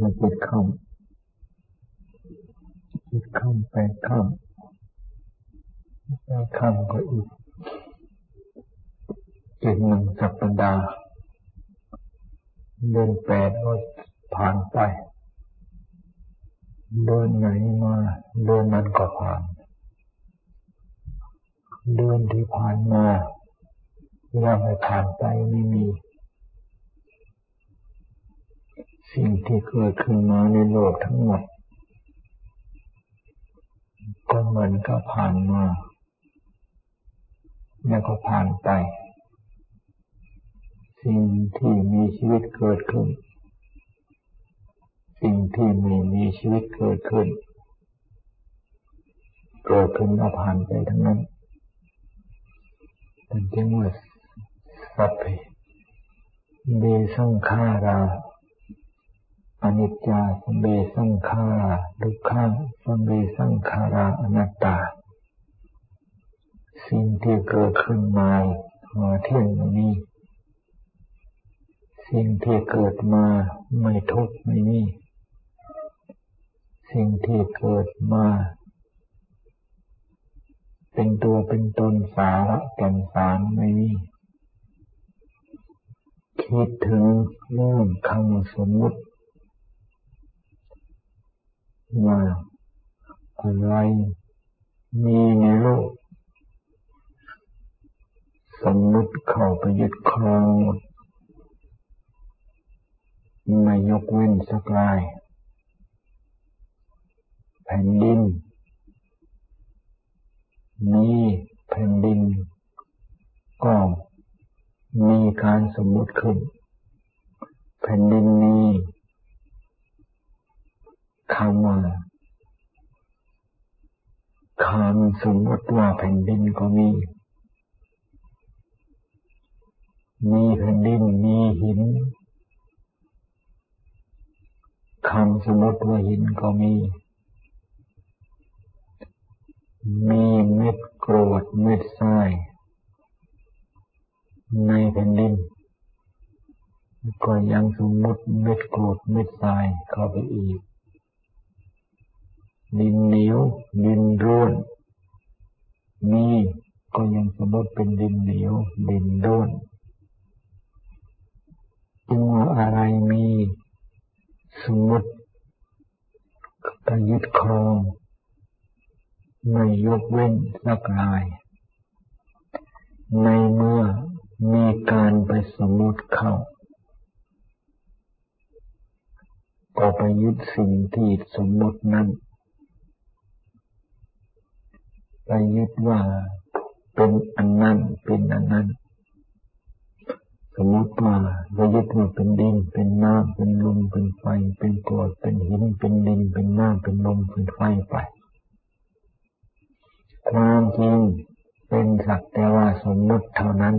มันจิตเข้าจิตเข้าแปดเข้าแปดเข้าก็อีกอีกหนึ่งสัปดาห์เดือนแปดก็ผ่านไป เดือนไหนมา เดือนนั้นก็ผ่าน เดือนที่ผ่านมายังไม่ผ่านไปไม่มี สิ่งที่เกิดขึ้นมาในโลกทั้งหมดก็เหมือนกับผ่านมา แล้วก็ผ่านไป สิ่งที่มีชีวิตเกิดขึ้น สิ่งที่ไม่มีชีวิตเกิดขึ้น เกิดขึ้นแล้วผ่านไปทั้งนั้นแต่จึงว่าสัพเพเบสังขารา อนิจจาสัมเบสังขาราดุขังสัมเบสังขาราอนัตตา สิ่งที่เกิดขึ้นมามาเที่ยงนี้ สิ่งที่เกิดมาไม่ทุกข์ไม่มีสิ่งที่เกิดมา เป็นตัวเป็นตนสาระแก่นสารไม่มีคิดถึงเรื่องคำสมมติ ว่าอะไรมีในโลก สมมุติเข้าไปยึดครองหมดไม่ยกเว้นสักราย แผ่นดินนี้แผ่นดินก็มีการสมมุติขึ้น แผ่นดินนี้ คำว่าคำสมมติว่าแผ่นดินก็มี มีแผ่นดินมีหินคำสมมติว่าหินก็มี มีเม็ดกรวดเม็ดทราย ในแผ่นดิน ก็ยังสมมติเม็ดกรวดเม็ดทรายเข้าไปอีก ดินเหนียวดินร่วนมีก็ยังสมมติเป็นดินเหนียวดินร่วนจึงว่าอะไรมีสมมติไปยึดครองไม่ยกเว้นสักลาย ในเมื่อมีการไปสมมติเข้า ก็ไปยึดสิ่งที่สมมตินั้น ไปยึดว่าเป็นอันนั้นเป็นอันนั้นสมมติว่าเรายึดว่าเป็นดิน เป็นน้ำเป็นลมเป็นไฟ เป็นกรดเป็นหิน เป็นดิน เป็นน้ำเป็นลมเป็นไฟไป ความจริงเป็นสักแต่ว่าสมมติเท่านั้น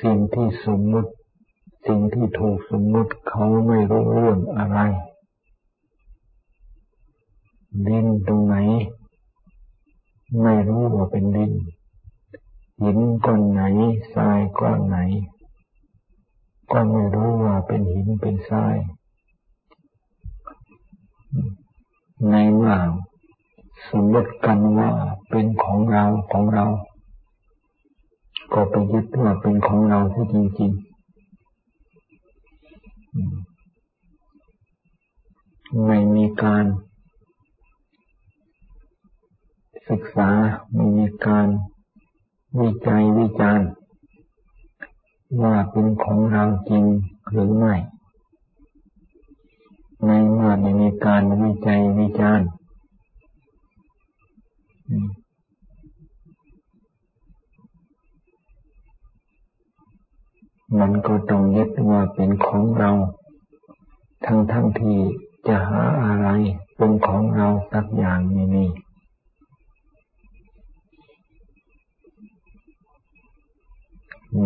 สิ่งที่สมมติ สิ่งที่ถูกสมมติเขาไม่รู้เรื่องอะไรดินตรงไหน ไม่รู้ว่าเป็นดินหินก้อนไหนทรายก้อนไหน ก็ไม่รู้ว่าเป็นหินเป็นทราย ในเมื่อสมมติกันว่าเป็นของเราของเรา ก็ไปยึดว่าเป็นของเราที่จริงๆไม่มีการ ศึกษาไม่มีการวิจัยวิจารณ์ว่าเป็นของเราจริงหรือไม่ ในเมื่อไม่มีการวิจัยวิจารณ์มันก็ต้องยึดว่าเป็นของเรา ทั้งทั้งที่จะหาอะไรเป็นของเราสักอย่างไม่มี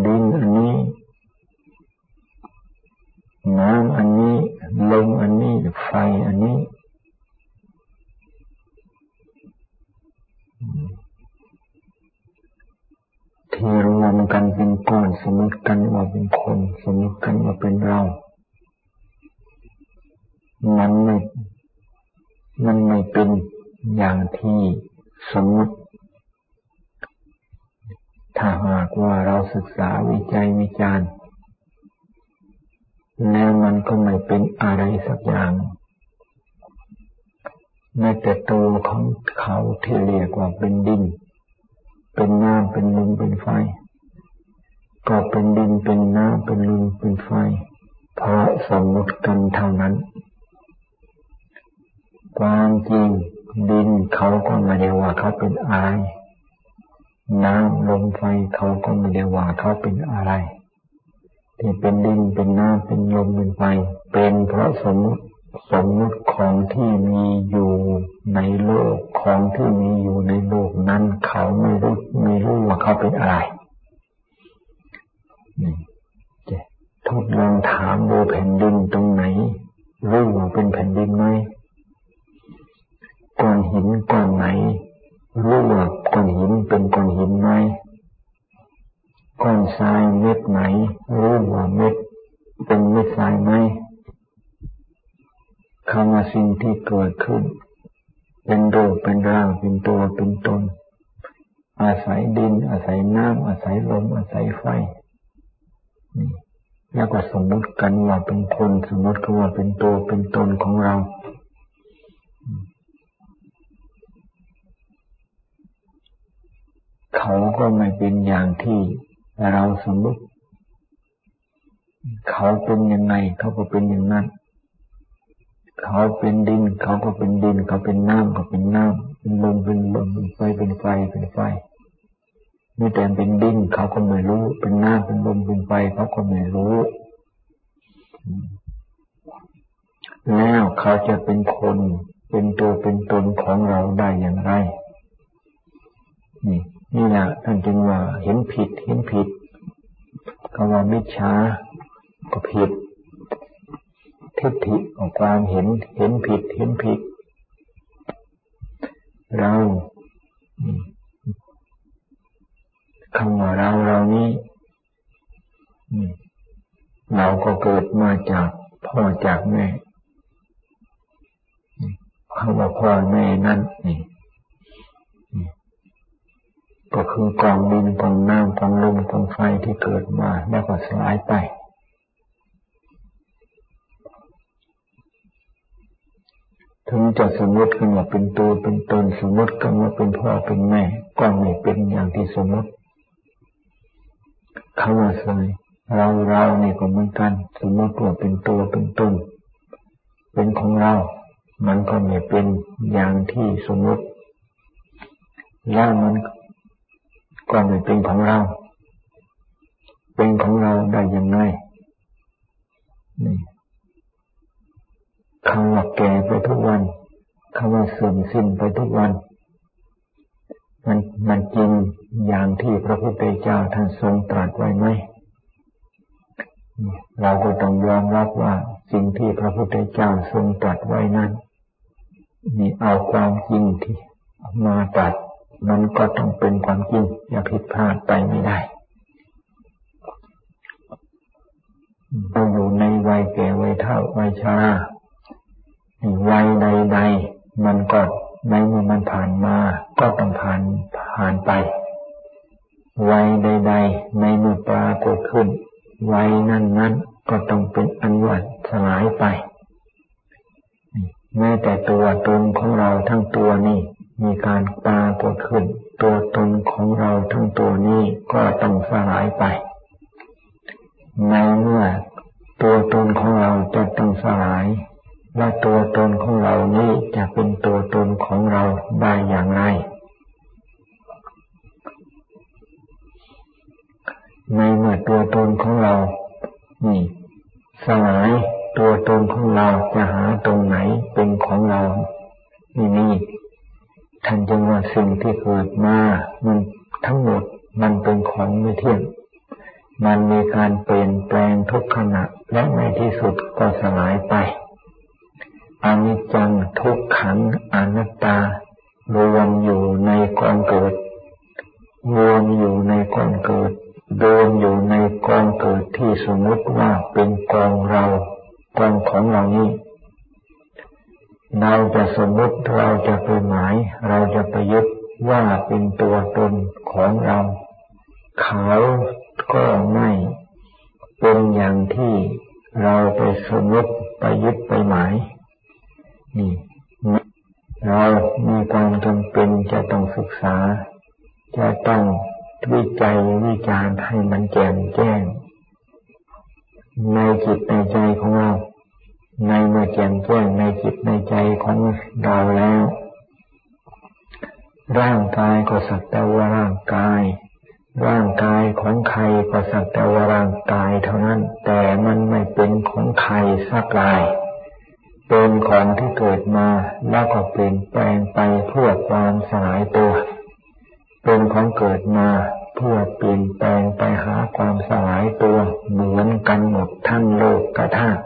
ดินอันนี้ น้ำอันนี้ ลมอันนี้ ไฟอันนี้ ที่รวมกันเป็นก้อนสมมติกันว่าเป็นคน สมมติกันว่าเป็นเรา มันไม่ มันไม่เป็นอย่างที่สมมติ ถ้าหากว่าเราศึกษาวิจัยวิจารณ์แล้วมันก็ไม่เป็นอะไรสักอย่างแม้แต่ตัวของเขาที่เรียกว่าเป็นดิน เป็นน้ำเป็นลมเป็นไฟ ก็เป็นดินเป็นน้ำเป็นลมเป็นไฟ เพราะสมมติกันเท่านั้น ความจริงดินเขาก็ไม่ได้ว่าเขาเป็นอะไร น้ำลมไฟเขาก็ไม่ได้ว่าเขาเป็นอะไร ที่เป็นดินเป็นน้ำเป็นลมเป็นไฟ เป็นเพราะสมมติสมมติของที่มีอยู่ในโลกของที่มีอยู่ในโลกนั้น เขาไม่รู้ไม่รู้ว่าเขาเป็นอะไรนี่ทดลองถามดูแผ่นดินตรงไหนรู้ว่าเป็นแผ่นดินไหมก้อนหินก้อนไหน รู้ว่าก้อนหินเป็นก้อนหินไหมก้อนทรายเม็ดไหน รู้ว่าเม็ดเป็นเม็ดทรายไหมคำว่าสิ่งที่เกิดขึ้น เป็นโดเป็นร่างเป็นตัวเป็นตน อาศัยดิน อาศัยน้ำอาศัยลมอาศัยไฟนี่แล้วก็สมมติกันว่าเป็นคนสมมติกันว่าเป็นตัวเป็นตนของเรา เขาก็ไม่เป็นอย่างที่เราสมมติ เขาเป็นยังไงเขาก็เป็นอย่างนั้น เขาเป็นดิน เขาก็เป็นดิน เขาเป็นน้ำก็เป็นน้ำเป็นลมเป็นลมเป็นไฟเป็นไฟเป็นไฟนี่แต่เป็นดินเขาก็ไม่รู้ เป็นน้ำเป็นลมเป็นไฟเขาก็ไม่รู้แล้วเขาจะเป็นคนเป็นตัวเป็นตนของเราได้อย่างไร นี่ นี่แหละท่านจึงว่าเห็นผิดเห็นผิดคำว่ามิจฉาก็ผิดทิฏฐิของความเห็นเห็นผิดเห็นผิด เราคำว่าเราเรานี้เราก็เกิดมาจากพ่อจากแม่คำว่าพ่อแม่นั่นนี่ ก็คือกองดินกองน้ำกองลมกองไฟที่เกิดมาแล้วก็สลายไป ถึงจะสมมติขึ้นว่าเป็นตัวเป็นตนสมมติกันว่าเป็นพ่อเป็นแม่ ก็ไม่เป็นอย่างที่สมมติเขาว่าใส่เราเราเนี่ยก็เหมือนกัน สมมติว่าเป็นตัวเป็นตนเป็นของเรา มันก็ไม่เป็นอย่างที่สมมติแล้วมัน ก็ไม่เป็นของเรา เป็นของเราได้ยังไงนี่คำว่าแก่ไปทุกวันคำว่าเสื่อมสิ้นไปทุกวัน มันมันจริงอย่างที่พระพุทธเจ้าท่านทรงตรัสไว้ไหมเราก็ต้องยอมรับว่าสิ่งที่พระพุทธเจ้าทรงตรัสไว้นั้นนี่เอาความจริงที่มาตรัส มันก็ต้องเป็นความจริงอย่าผิดพลาดไปไม่ได้เราอยู่ในวัยแก่วัยเฒ่าวัยชราวัยใดๆมันก็ในเมื่อมันผ่านมา ก็ต้องผ่านผ่านไปวัยใดๆในเมื่อปรากฏขึ้นวัยนั้นนั้นก็ต้องเป็นอันวัดสลายไปแม้แต่ตัวตนของเราทั้งตัวนี้ มีการปรากฏขึ้น ตัวตนของเราทั้งตัวนี้ก็ต้องสลายไป ในเมื่อตัวตนของเราจะต้องสลายว่าตัวตนของเรานี้จะเป็นตัวตนของเราได้อย่างไร ในเมื่อตัวตนของเรา นี่สลายตัวตนของเราจะหาตรงไหนเป็นของเรา นี่นี่ ท่านจึงว่าสิ่งที่เกิดมา มันทั้งหมดมันเป็นของไม่เที่ยง มันมีการเปลี่ยนแปลงทุกขณะ และในที่สุดก็สลายไปอนิจจังทุกขังอนัตตารวมอยู่ในกองเกิด รวมอยู่ในกองเกิดรวมอยู่ในกองเกิดที่สมมติว่าเป็นกองเรา กองของเรานี้ เราจะสมมติเราจะไปหมาย เราจะไปยึดว่าเป็นตัวตนของเรา เขาก็ไม่ เป็นอย่างที่เราไปสมมติไปยึดไปหมาย นี่เรามีความจำเป็นจะต้องศึกษา จะต้องวิจัยวิจารณ์ให้มันแจ่มแจ้ง ในจิตในใจของเรา ในเมื่อแจ่มแจ้งในจิตในใจของเราแล้ว ร่างกายก็สักแต่ว่าร่างกาย ร่างกายของใครก็สักแต่ว่าร่างกายเท่านั้น แต่มันไม่เป็นของใครสักราย เป็นของที่เกิดมาแล้วก็เปลี่ยนแปลงไปเพื่อความสลายตัว เป็นของเกิดมาเพื่อเปลี่ยนแปลงไปหาความสลายตัวเหมือนกันหมดทั้งโลกกธาตุ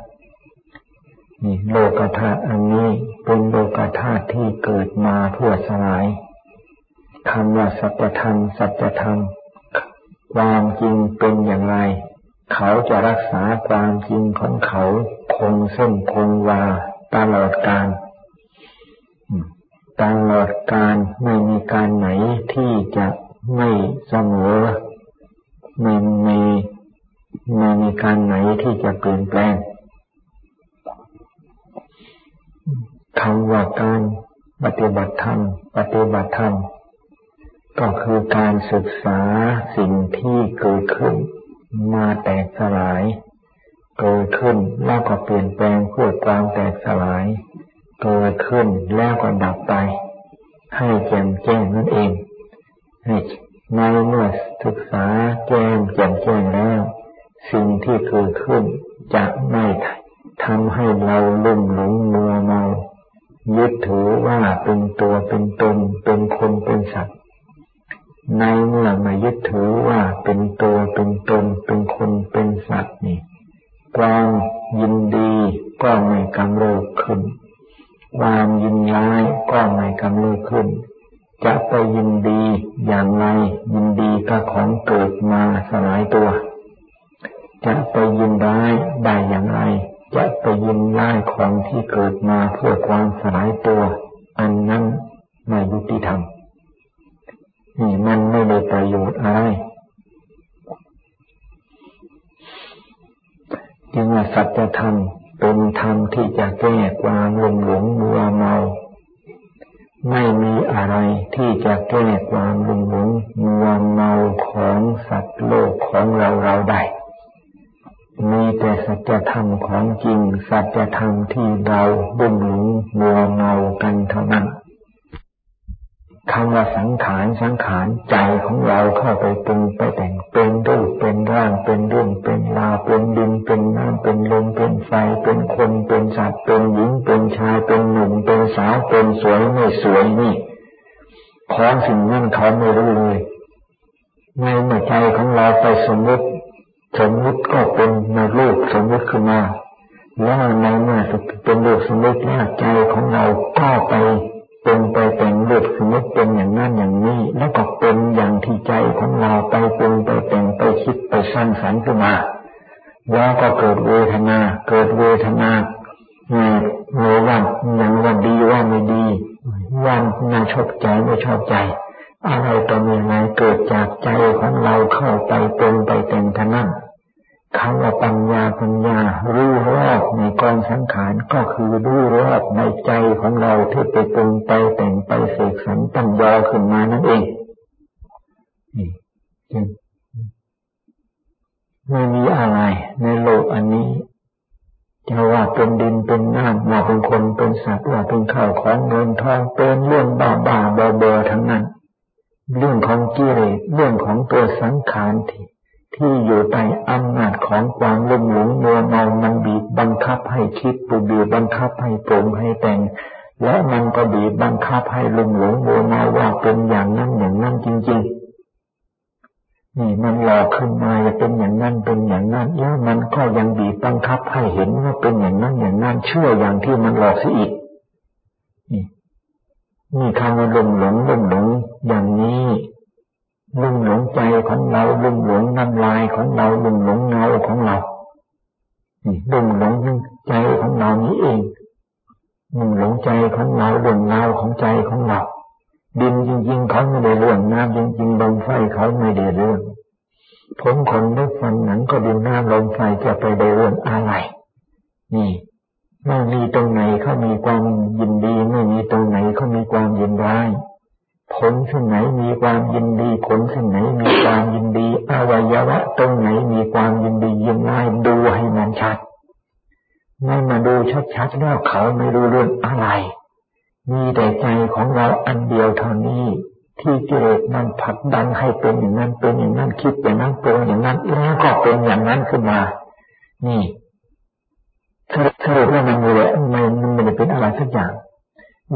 นี่โลกธาตุอันนี้เป็นโลกธาตุที่เกิดมาเพื่อสลายคำว่าสัจธรรมสัจธรรมความจริงเป็นอย่างไร เขาจะรักษาความจริงของเขาคงเส้นคงวาตลอดกาลตลอดการไม่มีการไหนที่จะไม่เสมอไม่มีไม่มีการไหนที่จะเปลี่ยนแปลง คำว่าการปฏิบัติธรรม ปฏิบัติธรรม ก็คือการศึกษาสิ่งที่เกิดขึ้น มาแตกสลาย เกิดขึ้นแล้วก็เปลี่ยนแปลงเพื่อความแตกสลาย เกิดขึ้นแล้วก็ดับไป ให้แจ่มแจ้งนั่นเองในเมื่อศึกษาแจ้งแจ่มแจ้งแล้ว สิ่งที่เกิดขึ้นจะไม่ทำให้เราลุ่มหลงมัวเมา ยึดถือว่าเป็นตัวเป็นตนเป็นคนเป็นสัตว์ ในเมื่อมายึดถือว่าเป็นตัวเป็นตนเป็นคนเป็นสัตว์นี่ความยินดีก็ไม่กำเริบขึ้น ความยินร้ายก็ไม่กำเริบขึ้น จะไปยินดีอย่างไรยินดีก็ของเกิดมาสลายตัว จะไปยินร้ายได้อย่างไร จะไปยินร้ายของที่เกิดมาเพื่อความสลายตัว อันนั้นไม่ยุติธรรมนี่มันไม่ได้ประโยชน์อะไรจึงว่าสัจธรรมเป็นธรรมที่จะแก้ความหลงหลงมัวเมา ไม่มีอะไรที่จะแก้ความหลงหลงมัวเมาของสัตว์โลกของเราเราได้ มีแต่สัจธรรมของจริง สัจธรรมที่เราบุ่งหลงมัวเมากันเท่านั้นคำว่าสังขารสังขารใจของเราเข้าไปปรุงไปแต่งเป็นรูปเป็นร่างเป็นเรื่องเป็นลาเป็นดินเป็นน้ำเป็นลมเป็นไฟเป็นคนเป็นสัตว์เป็นหญิงเป็นชายเป็นหนุ่มเป็นสาวเป็นสวยไม่สวยนี่ของสิ่งนั้นเขาไม่รู้เลยในเมื่อใจของเราไปสมมติ สมมติก็เป็นในรูปสมมติขึ้นมาแล้วในเมื่อเป็นรูปสมมติแล้วใจของเราก็ไปเป็นไปแต่งเลือกสมมติเป็นอย่างนั้นอย่างนี้ แล้วก็เป็นอย่างที่ใจของเราไปเป็นไปแต่งไปคิดไปสร้างสรรค์ขึ้นมา แล้วก็เกิดเวทนา เกิดเวทนาเมื่อวันอย่างวันดีว่าไม่ดีวันน่าชอบใจไม่ชอบใจอะไรตัวมีอะไรเกิดจากใจของเราเข้าไปเป็นไปแต่งท่านั้น คำว่าปัญญาปัญญารู้รอบในกองสังขารก็คือรู้รอบในใจของเราที่ไปปรุงไปแต่งไปเสกสรรตั้งยอขึ้นมานั่นเองนี่ไม่มีอะไรในโลกอันนี้จะว่าเป็นดินเป็นน้ำว่าเป็นคนเป็นสัตว์ว่าเป็นข้าวของเงินทองเป็นเรื่องบ้าบ้าเบอเบอทั้งนั้น เรื่องของกิเลสเรื่องของตัวสังขารที่ ที่อยู่ใต้อำนาจของความลุ่มหลงมัวเมามันบีบบังคับให้คิดปูบีบบังคับให้ปรุงให้แต่ง และมันก็บีบบังคับให้ลุ่มหลงมัวเมาว่าเป็นอย่างนั้นอย่างนั้นจริง ๆ นี่มันหลอกขึ้นมาจะเป็นอย่างนั้นเป็นอย่างนั้นแล้วมันก็ยังบีบบังคับให้เห็นว่าเป็นอย่างนั้นอย่างนั้นเชื่ออย่างที่มันหลอกซะอีกนี่นี่คำว่าลุ่มหลงลุ่มหลงอย่างนี้ลุ่มหลงใจของเราลุ่มหลง ลายของเราลุ่มหลงเงาของเราลุ่มหลงใจของเรานี้เองลุ่มหลงใจของเราบนนาวของใจของเราดินจริงๆเขาไม่ได้เรื่องน้ำจริงๆลมไฟเขาไม่ได้เรื่องผมขนลุกฟันหนังก็ดินน้ำลมไฟจะไปได้เรื่องอะไร นี่ไม่มีตรงไหนเขามีความยินดี ไม่มีตรงไหนเขามีความยินร้าย ผลสิ่ไหนมีความยินดี ผลสิ่ไหนมีความยินดีอวัยวะตรงไหนมีความยินดียินร้ายดูให้มันชัด ไม่มาดูชัดๆแล้วเขาไม่รู้เรื่องอะไร มีแต่ใจของเราอันเดียวเท่านี้ ที่เกิดมันผลักดันให้เป็นอย่างนั้นเป็นอย่างนั้นคิดอย่างนั้นเป็นอย่างนั้นแล้วก็เป็นอย่างนั้นขึ้นมา นี่สรุปว่ามันเลยมันมันไม่ได้เป็นอะไรสักอย่าง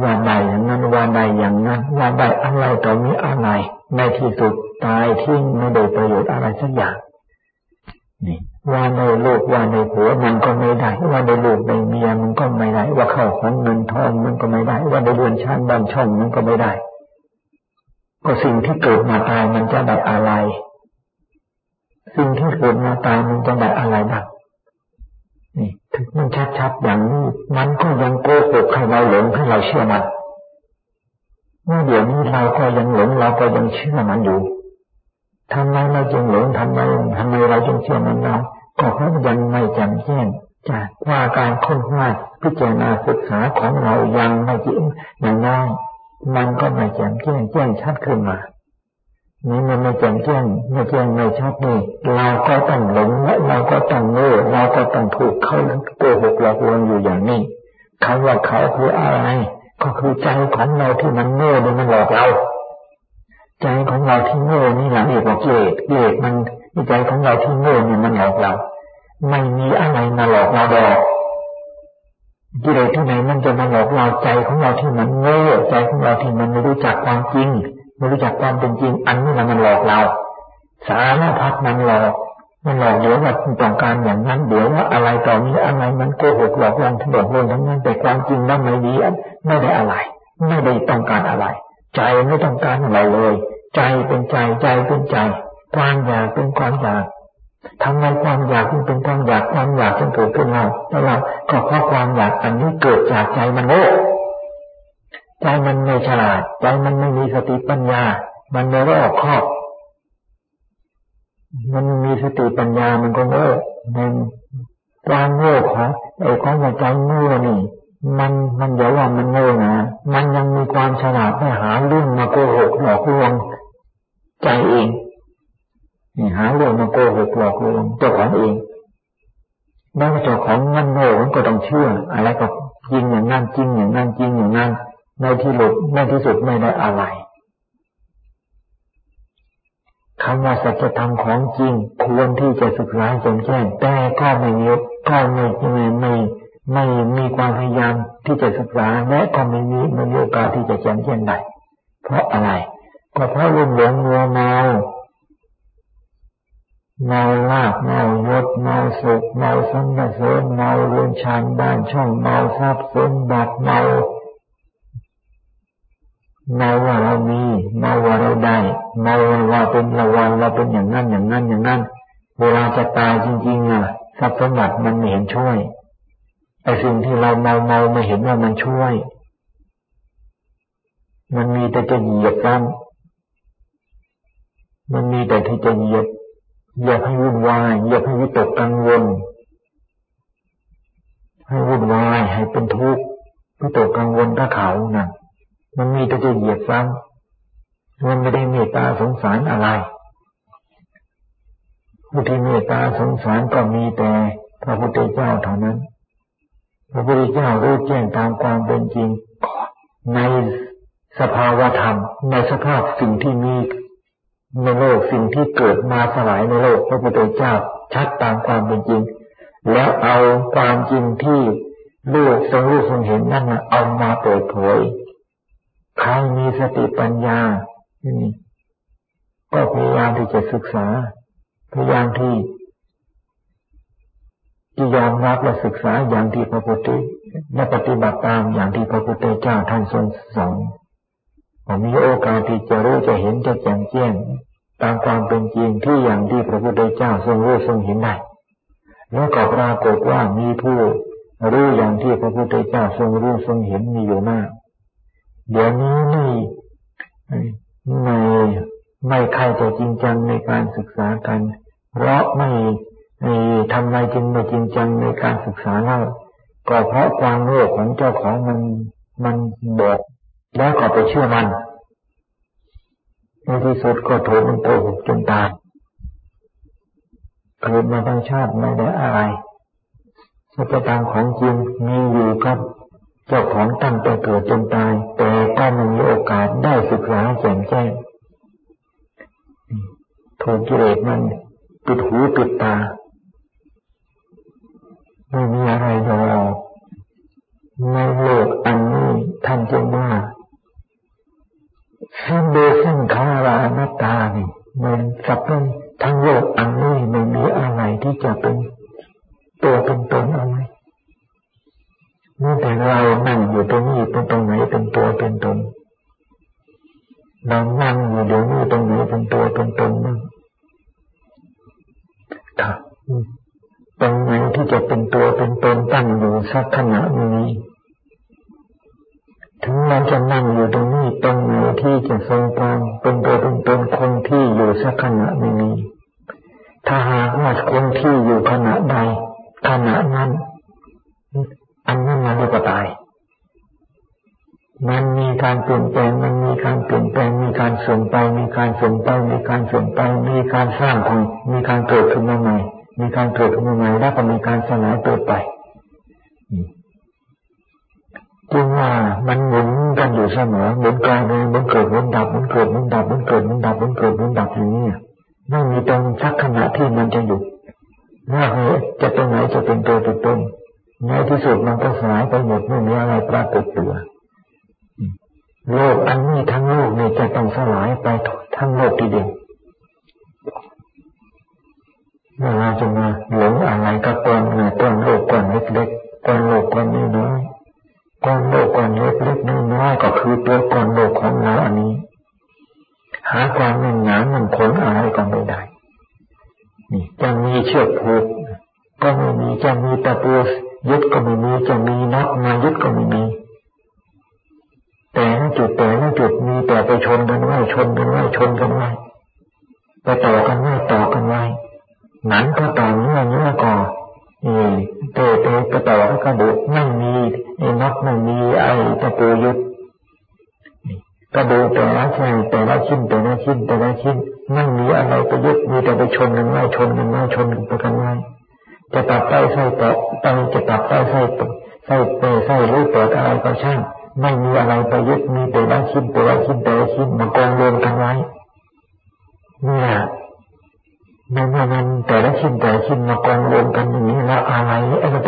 ว่าใดอย่างนั้นว่าใดอย่างนั้นว่าใดอะไรต่อมีอะไร ในที่สุดตายทิ้งไม่ได้ประโยชน์อะไรสักอย่าง นี่ว่าในลูกว่าในผัวมันก็ไม่ได้ ว่าในลูกในเมียมันก็ไม่ได้ ว่าเข้าของเงินทองมันก็ไม่ได้ ว่าในเรือนชานบ้านช่องมันก็ไม่ได้ ก็สิ่งที่เกิดมาตายมันจะได้อะไร สิ่งที่เกิดมาตายมันจะได้อะไรบ้างนี่ถึง มันชัดๆอย่างนี้มันก็ยังโกหกให้เราหลงให้เราเชื่อมันเมื่อเดี๋ยวนี้เราก็ยังหลงเราก็ยังเชื่อมันอยู่ทำไมเราจึงหลงทำไมทำไมเราจึงเชื่อมันเราก็เพราะยังไม่แจ่มแจ้งจากว่าการค้นคว้าพิจารณาศึกษาของเรายังไม่จริงอย่างน้อยมันก็ไม่แจ่มแจ้งแจ้งชัดขึ้นมา นี่มันไม่แจ่มแจ้งไม่แจ้งไม่ชัดนี่เราก็ต้องหลงและเราก็ต้องโง่เราก็ต้องถูกเขาโกหกหลอกลวงอยู่อย่างนี้คำว่าเขาคืออะไร ก็คือใจของเราที่มันโง่เนี่ยมันหลอกเรา ใจของเราที่โง่นี่แหละเอกว่าเกตเกมันใจของเราที่โง่เนี่ยมันหลอกเรา ไม่มีอะไรมาหลอกเราดอกกิเลสที่ไหนมันจะมาหลอกเราใจของเราที่มันโง่ใจของเราที่มันไม่รู้จักความจริง ไม่รู้จักความเป็นจริง อันนี้มันหลอกเรา สารพัดมันหลอกมันหลอกเดี๋ยวว่าต้องการอย่างนั้นเดี๋ยวว่าอะไรต่อนี้อะไรมันโกหกหลอกลวงทั้งหมดเลยทั้งนั้นแต่ความจริงนั้นไม่ดีไม่ได้อะไร ไม่ได้ต้องการอะไร ใจไม่ต้องการอะไรเลย ใจเป็นใจใจเป็นใจความอยากเป็นความอยากทำไมความอยากจึงเป็นความอยากความอยากจึงเกิดขึ้นเราแล้วเราก็เพราะความอยากอันนี้เกิดจากใจมันโง่ ใจมันไม่ฉลาดใจมันไม่มีสติปัญญา มันไม่รอบคอบ มันมีสติปัญญามันก็โง่มันความโง่ของไอ้ของใจโง่นี่มันมันอย่าว่ามันโง่นะมันยังมีความฉลาดไปหาเรื่องมาโกหกหลอกลวงใจเองนี่หาเรื่องมาโกหกหลอกลวงเจ้าของเองแล้วเจ้าของงั้นโง่มันก็ต้องเชื่อ อะไรก็จริงอย่างนั้นจริงอย่างนั้นจริงอย่างนั้น ในที่หลุดในที่สุดไม่ได้อะไรคำว่าสัจธรรมของจริงควรที่จะศึกษาจนแจ้งแต่ก็ไม่มีก็ไม่ไม่ไม่ไม่มีความพยายามที่จะศึกษาและก็ไม่มีไม่มีโอกาสที่จะแจ้งแจ้งได้เพราะอะไรก็เพราะลุ่มหลงมัวเมาเมาลาบเมายศเมาสุขเมาสันเสริญเมาเรือนชานบ้านช่องเมาทรัพย์สมบัติเมา เมาว่าเรามีเมาว่าเราได้เมาว่าเป็นระวันเราเป็นอย่างนั้นอย่างนั้นอย่างนั้น เวลาจะตายจริงๆอะทรัพย์สมบัติมันไม่เห็นช่วยไอ้สิ่งที่เราเมาเมาไม่เห็นว่ามันช่วย มันมีแต่จะเหยียบกันมันมีแต่ที่จะเหยียบเหยียบให้วุ่นวายเหยียบให้วิตกกังวลให้วุ่นวายให้เป็นทุกข์วิตกกังวลถ้าเขานะ่ะ มันมีแต่จะเหยียดซ้ำมันไม่ได้เมตตาสงสารอะไรผู้ที่เมตตาสงสารก็มีแต่พระพุทธเจ้าเท่านั้น พระพุทธเจ้ารู้แจ้งตามความเป็นจริงในสภาวธรรม ในสภาพสิ่งที่มีในโลกสิ่งที่เกิดมาสลายในโลกพระพุทธเจ้าชัดตามความเป็นจริง แล้วเอาความจริงที่ลูกทรงรู้ทรงเห็นนั่นเอามาเปิดเผย ใครมีสติปัญญาก็พยายามที่จะศึกษา พยายามที่ที่ยอมรับและศึกษาอย่างที่พระพุทธและปฏิบัติตามอย่างที่พระพุทธเจ้าท่านทรงสอนผมมีโอกาสที่จะรู้จะเห็นจะแจ่มแจ้งตามความเป็นจริงที่อย่างที่พระพุทธเจ้าทรงรู้ทรงเห็นได้แล้วก็ปรากฏว่ามีผู้รู้อย่างที่พระพุทธเจ้าทรงรู้ทรงเห็นมีอยู่มาก เดี๋ยวนี้ไม่ไม่ไม่ใครจะจริงจังในการศึกษากัน เพราะไม่ทำไมจึงไม่จริงจังในการศึกษาเล่าก็เพราะความโลภของเจ้าของมันมันบอกแล้วก็ไปเชื่อมันในที่สุดก็ถูกมันโกหกจนตายเกิดมาทั้งชาติไม่ได้อะไรสัจธรรมของจริงมีอยู่ครับ เจ้าของตั้งแต่เกิดจนตาย แต่ก็ไม่มีโอกาสได้ศึกษาแจ่มแจ้งถูกกิเลสมันปิดหูปิดตาไม่มีอะไรรอในโลกอันนี้ท่านจึงว่าสิ่งเดสังขารานัตตานี่มันสับเป็นทั้งโลกอันนี้ไม่มีอะไรที่จะเป็นตัวเป็นตนอะไร นี่แต่เรานั่งอยู่ตรงนี้เป็นตรงไหนเป็นตัวเป็นตนเรานั่งอยู่เดี๋ยวนี้ตรงไหนเป็นตัวเป็นตนบ้างครับตรงไหนที่จะเป็นตัวเป็นตนตั้งอยู่สักขณะนี้ถึงเราจะนั่งอยู่ตรงนี้ตรงไหนที่จะทรงตรงเป็นตัวเป็นตนคงที่อยู่สักขณะนี้ถ้าหากว่าคงที่อยู่ขณะใดขณะนั้น อันนั้นมันก็ตาย มันมีการเปลี่ยนแปลง มันมีการเปลี่ยนแปลง มีการส่งไป มีการส่งไป มีการส่งไป มีการสร้างของมีการเกิดขึ้นมาใหม่ มีการเกิดขึ้นมาใหม่ แล้วก็มีการสลายตัวไปจึงว่ามันหมุนกันอยู่เสมอหมุนกลางเลยมันเกิดมันดับมันเกิดมันดับมันเกิดมันดับมันเกิดมันดับอย่างนี้ไม่มีตรงสักขณะที่มันจะหยุดว่าเฮ้จะตรงไหนจะเป็นตัวเป็นตน ในที่สุดมันก็สลายไปหมดไม่มีอะไรปรากฏตัวโลกอันนี้ทั้งโลกนี่จะต้องสลายไปทั้งโลกทีเดียวเวลาจะมาหลงอะไรก็ตอนหนึ่งต้นโลกก่อนเล็กๆต้นโลกก่อนน้อยก้อนโลกก้อนเล็กๆน้อยๆก็คือตัวก้อนโลกของเราอันนี้ หาความแน่นหนามันคงอะไรก็ไม่ได้นี่จะมีเชือกผูกก็ไม่มีจะมีตะปู ยึดก็ไม่มีจะมีน็อตมายึดก็ไม่มี แต่ละจุดแต่ละจุดมีแต่ไปชนกันไว้ชนกันไว้ชนกันไว้ไปต่อกันไว้ต่อกันไว้หนังก็ต่อเนื้อเนื้อก่อนเตะเตะกระต่อกระดูกไม่มีไอ้น็อตไม่มีไอ้ตะปูยึดกระดูกแต่ละชิ้นแต่ละชิ้นแต่ละชิ้นแต่ละชิ้นไม่มีอะไรไปยึดมีแต่ไปชนกันไว้ชนกันไว้ชนกันไปกันไว้ จะตัดไส้ไส้เปาะไปจะตัดไส้ไส้ไส้เปไส้หรือเปิดอะไรก็ช่างไม่มีอะไรไปยึดมีแต่ละชิ้นแต่ละชิ้นแต่ละชิ้นมากองรวมกันไว้เนี่ยในเมื่อมันแต่ละชิ้นแต่ละชิ้นมากองรวมกันอย่างนี้แล้วอะไรไอ้ตัวไห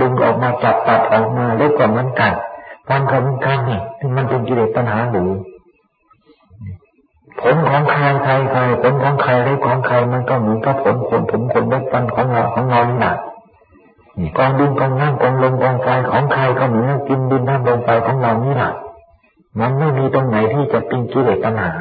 ดึงออกมาจับตัดออกมาแล้วก็มันกัดมันก็มันกันนี่มันเป็นกิเลสปัญหาหรือผลของใครใครใครผลของใครได้ของใครมันก็เหมือนกับผลผลผลผลเล็บฟันของเราของเรามีหละกกองดินกองน้ำกองลมกองไฟของใครก็เหมือนกินดินน้ำลมไฟของเรานี่แหละมันไม่มีตรงไหนที่จะเป็นกิเลสตัณหา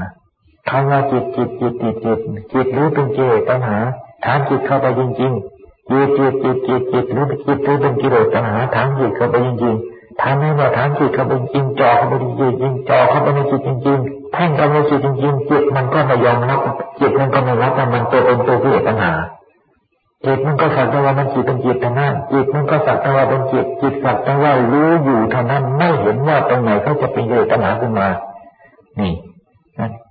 คำว่าจิตจิตจิตจิตจิตจิตหรือเป็นกิเลสตัณหาถามจิตเข้าไปจริงๆ จิตจิตจิตจิตจิตหรือจิตหรือเป็นกิเลสตัณหาถามจิตเข้าไปจริงๆถามให้ว่าถามจิตเข้าไปจริงจอเข้าไปจริงจริงจอเข้าไปในจิตจริงๆแท่งเข้าไปในจิตจริงๆจิตมันก็ไม่ยอมรับจิตมันก็ไม่รับว่ามันตัวเป็นตัวกิเลสตัณหาจิตมันก็สักแต่ว่ามันจิตเป็นจิตเท่านั้นจิตมันก็สักแต่ว่าเป็นจิตจิตสักแต่ว่ารู้อยู่เท่านั้นไม่เห็นว่าตรงไหนเขาจะเป็นกิเลสตัณหาขึ้นมา นี่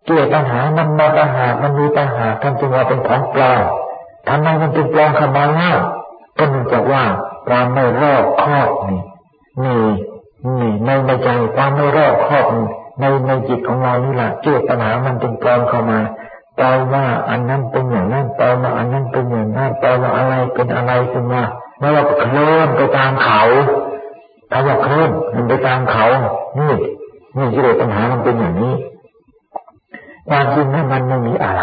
กิเลสตัณหามันมาตัณหามันมีตัณหากันจึงว่าเป็นของปลอม ทำไมมันเป็นปลอมขมาเล่าก็เนื่องจากว่าความไม่รอบคอบนี่นี่นี่ในในใจความไม่รอบคอบในในจิตของเรานี่แหละกิเลสตัณหามันเป็นปลอมเข้ามาแปลว่าอันนั้นเป็นอย่างนั้นแปลว่าอันนั้นเป็นอย่างนั้นแปลว่าอะไรเป็นอะไรขึ้นมาเมื่อเราเคลื่อนไปตามเขาถ้าว่าเคลื่อนมันไปตามเขา นี่นี่กิเลสปัญหามันเป็นอย่างนี้ความจริงนั้นมันไม่มีอะไร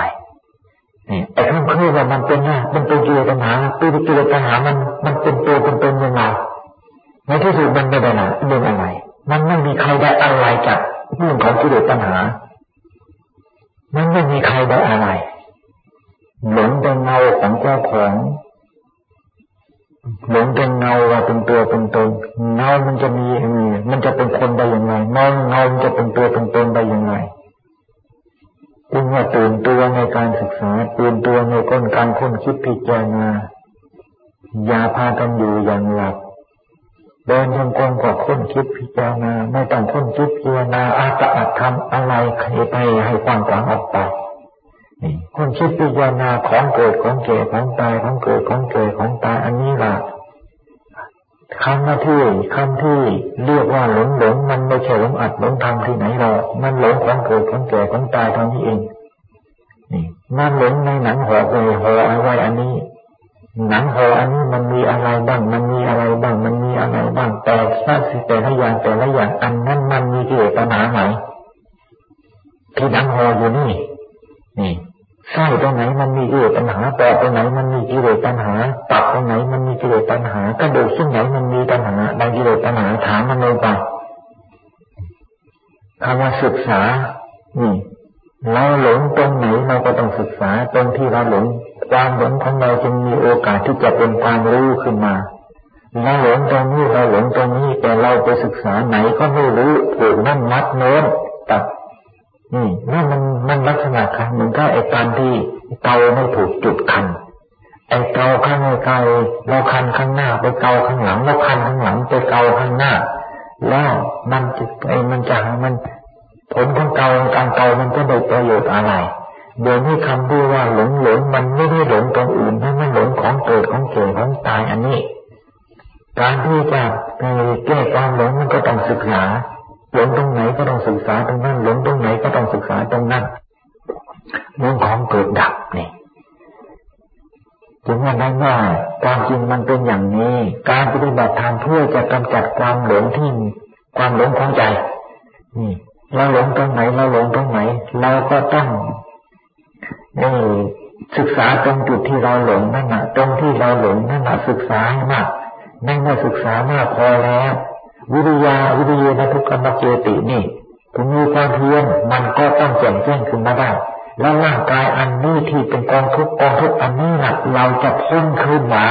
นี่ไอ้ข้างคือว่ามันเป็นนะมันเป็นกิเลสปัญหาตัวกิเลสปัญหามันมันเป็นตัวเป็นตนยังไงในที่สุดมันไม่ได้นะเรื่องอะไร มันไม่มีใครได้อะไรจากเรื่องของกิเลสปัญหา มันไม่มีใครได้อะไรหลงเป็นเงาของเจ้าของหลงเป็นเงาว่าเป็นตัวเป็นตนเงามันจะมีมันจะเป็นคนได้ยังไงเงาเงามันจะเป็นตัวเป็นตนได้ยังไง จึงว่าตื่นตัวในการศึกษาตื่นตัวในก้นการค้นคิดพิจารณาอย่าพากันอยู่อย่างหลับเดินจงกรมกว่าค้นคิดพิจารณาไม่ต้องค้นคิดพิจารณาอาตอัตทำอะไรใครไปให้ความกลางออกไปคนคิดพิจารณาของเกิดของเก่ของตายของเกิดของเก่ของตายอันนี้ล่ะ คำว่าที่คำที่เรียกว่าหลงหลงมันไม่ใช่หลงอัดหลงทำที่ไหนหรอกมันหลงของเกิดของแก่ของตายเท่านี้เองนี่มันหลงในหนังห่อไปห่อเอาไว้อันนี้ หนังห่ออันนี้มันมีอะไรบ้าง มันมีอะไรบ้าง มันมีอะไรบ้างแต่ละสิแต่ละอย่างแต่ละอย่างอันนั้นมันมีกิเลสปัญหาไหมที่หนังห่ออยู่นี่นี่ ไส้ตรงไหนมันมีกิเลสปัญหาปอดตรงไหนมันมีกิเลสปัญหาตับตรงไหนมันมีกิเลสปัญหากระดูกซึ่งไหนมันมีปัญหาดังกิเลสปัญหาถามมันลงไปคำว่าศึกษา นี่เราหลงตรงไหนเราก็ต้องศึกษาตรงที่เราหลงความหลงของเราจึงมีโอกาสที่จะเป็นความรู้ขึ้นมาเราหลงตรงนี้เราหลงตรงนี้แต่เราไปศึกษาไหนก็ไม่รู้ถูกนั่นมัดโน้น นี่นั่นมันมันลักษณะคันเหมือนกับไอ้ตอนที่เตาไม่ถูกจุดคันไอ้เกาข้างไกลเราคันข้างหน้า ไปเกาข้างหลังเราคันข้างหลังไปเกาข้างหน้า แล้วมันจะไอ้มันจะมันผลของเกาการเกามันก็ได้ประโยชน์อะไรเดี๋ยวนี้คำที่ว่าหลงหลงมันไม่ได้หลงตรงอื่นมันหลงของเกิดของเกิดของตายอันนี้ การที่จะแก้ความหลงมันก็ต้องศึกษา หลงตรงไหนก็ต้องศึกษาตรงนั้นหลงตรงไหนก็ต้องศึกษาตรงนั้นเรื่องของเกิดดับนี่ถึงว่านั้นว่าความจริงมันเป็นอย่างนี้ การปฏิบัติธรรมเพื่อจะกำจัดความหลงที่ความหลงของใจ นี่เราหลงตรงไหนเราหลงตรงไหนเราก็ต้องนี่ศึกษาตรงจุดที่เราหลงนั่นแหะตรงที่เราหลงนั่นแหะศึกษาให้มากนั่นเมื่อศึกษามากพอแล้ว วิริยาวิริยนทุกขมเจตินี่ถึงมีความเพียรมันก็ต้องแจ่มแจ้งขึ้นมาได้แล้วร่างกายอันนี้ที่เป็นกองทุกกองทุกอันนี้นะเราจะพ้นขึ้นมา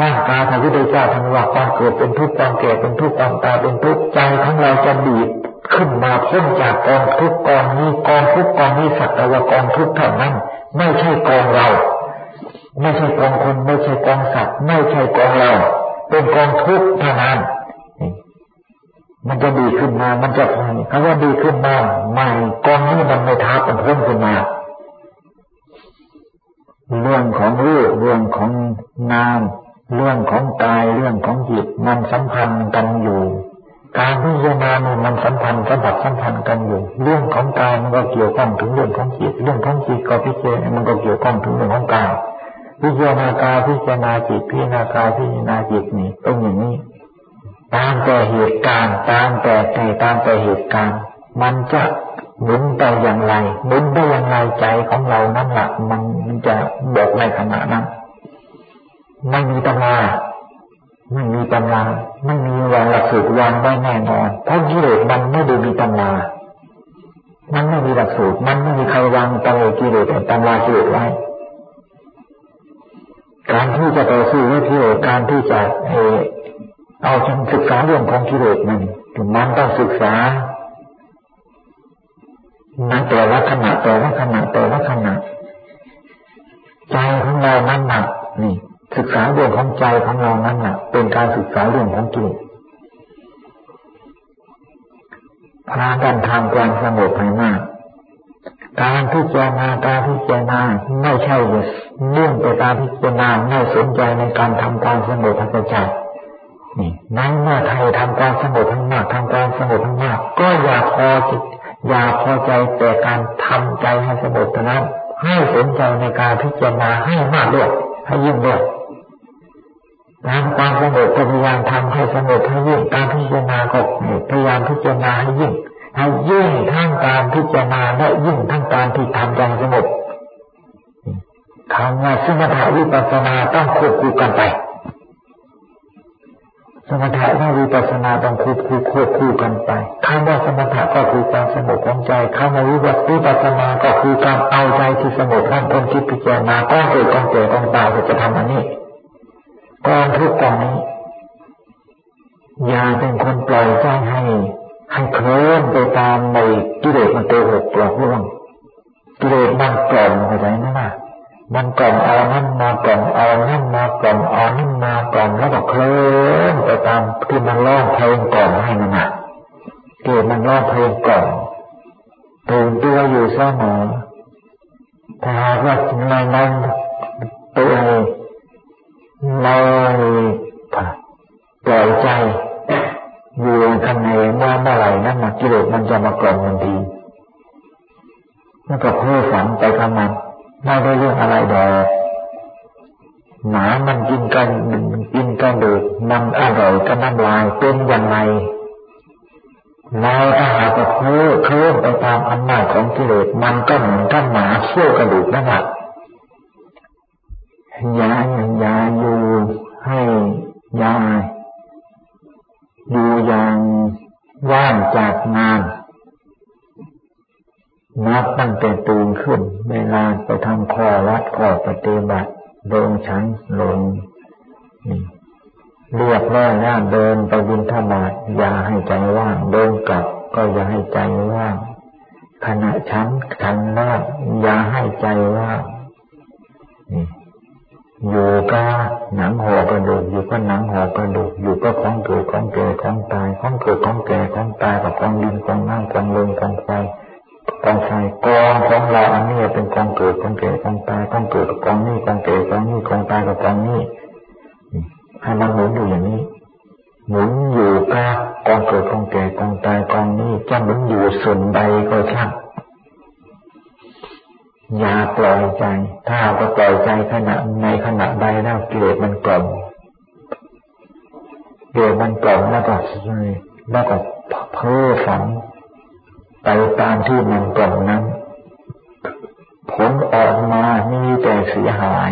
ร่างกายพระพุทธเจ้าท่านว่าความเกิดเป็นทุกข์ความแก่เป็นทุกข์ความตายเป็นทุกข์ใจของเราจะดีดขึ้นมาพ้นจากกองทุกกองนี้กองทุกกองนี้สัตว์ว่ากองทุกเท่านั้น ไม่ใช่กองเรา ไม่ใช่กองคนไม่ใช่กองสัตว์ ไม่ใช่กองเรา เป็นกองทุกเท่านั้น มันจะดีขึ้นมา มันจะคำว่าดีขึ้นมาใหม่กองนี้มันไม่ท้าเป็นพ้นขึ้นมาเรื่องของรูปเรื่องของนาม เรื่องของกายเรื่องของจิตมันสัมพันธ์กันอยู่ การพิจารณาเนี่ยมันสัมพันธ์สัมผัสสัมพันธ์กันอยู่ เรื่องของกายมันก็เกี่ยวข้องถึงเรื่องของจิต เรื่องของจิตก็พิจารณามันก็เกี่ยวข้องถึงเรื่องของกายพิจารณากายพิจารณาจิตพิจารณากายพิจารณาจิตนี่ต้องอย่างนี้ ตามแต่เหตุการณ์ตามแต่แต่ตามแต่เหตุการณ์มันจะหมุนไปอย่างไรหมุนได้อย่างไรใจของเรานั่นแหละมันมันจะบอกในขณะนั้น ไม่มีตำราไม่มีตำราไม่มีวางหลักสูตรวางได้แน่นอนเพราะกิเลสมันไม่ได้มีตำรามันไม่มีหลักสูตร มันไม่มีใครวางตำรากิเลสตำรากิเลสไว้การที่จะต่อสู้กับกิเลสการที่จะเอ เอาจนศึกษาเรื่องของกิเลสมันถึงมันต้องศึกษาในแต่ละขณะแต่ละขณะแต่ละขณะใจของเรานั้นหนักนี่ ศึกษาเรื่องของใจของเรานั้นหนักเป็นการศึกษาเรื่องของกิเลสพากันทำความสงบให้มากการพิจารณาการพิจารณาไม่ใช่เนื่องไปตามพิจารณาไม่สนใจในการทำความสงบให้ใจ นี่นั่นเมื่อไทยทำการสงบทั้งมากทำการสงบทั้งมากก็อย่าพอจิตอย่าพอใจแต่การทำใจให้สงบเท่านั้นให้สนใจในการพิจารณาให้มากด้วยให้ยิ่งด้วยการความสงบพยายามทำให้สงบให้ยิ่งการพิจารณาก็พยายามพิจารณาให้ยิ่งให้ยิ่งทั้งการพิจารณาและยิ่งทั้งการที่ทำใจสงบคำว่าสมถะวิปัสสนาต้องควบคู่กันไป สมถะและวิปัสสนาต้องควบคู่ควบคู่กันไปคำว่าสมถะก็คือการสงบของใจคำว่าวิปัสสนาก็คือการเอาใจที่สงบนั่นพ้นคิดพิจารณาก็เกิดกองเกิดกองตายจะทำอันนี้กองทุกกองนี้อย่าเป็นคนปล่อยใจให้ ให้เคลื่อนไปตามในกิเลสมันโกหกหลอกลวงกิเลสมันกล่อมเข้าใจไหมล่ะ มันกล่อมเอานั่นมากล่อมเอานั่นมากล่อมเอานั่นมากล่อมแล้วก็เคลื่อนไปตามที่มันร้องเพลงกล่อมให้มันนะเกิดมันร้องเพลงกล่อมตื่นตัวอยู่เสมอถ้าหากว่าในนั้นตัวเองเราปล่อยใจอยู่ข้างในเมื่อเมื่อไหร่นั่นมากิเลสมันจะมากล่อมทันทีแล้วก็เพ้อฝันไปกับมัน ไม่ได้เรื่องอะไรดอกหมามันกินกันมันกินกันดูมันอร่อยก็น้ำลายเป็นยังไงเราถ้าหากว่าเพ้อเคลื่อนไปตามอำนาจของกิเลสมันก็เหมือนกับหมาเชี่ยวกระดูกนั่นแหละยาอย่าอยู่ให้ยาอยู่อย่างว่างจากงาน นับตั้งแต่ตื่นขึ้นเวลาไปทำข้อวัดข้อปฏิบัติลงชั้นลงเรียกแร่ย่าเดินไปบินธบาตอย่าให้ใจว่างเดินกลับก็อย่าให้ใจว่างขณะชั้นขันแรกอย่าให้ใจว่างอยู่ก็หนังห่อกระดูกอยู่ก็หนังห่อกระดูกอยู่ก็ของเกิดของแก่ของตายของเกิดของแก่ของตายกับของดินของน้ำของลมของไฟ กองไฟกองของเราอันนี้เป็นกองเกิดกองแก่กองตายกองเกิดกองนี้กองแก่กองนี้กองตายกับกองนี้ให้มันหมุนอยู่อย่างนี้ หมุนอยู่กับกองเกิดกองแก่กองตายกองนี้จะหมุนอยู่ส่วนใดก็ช่างอย่าปล่อยใจ ถ้าก็ปล่อยใจขณะในขณะใดแล้วกิเลสมันกล่อมเกิดมันกล่อมแล้วก็แล้วก็เพ้อฝัน ไปตามที่มันกล่อมนั้น ผลออกมามีแต่เสียหาย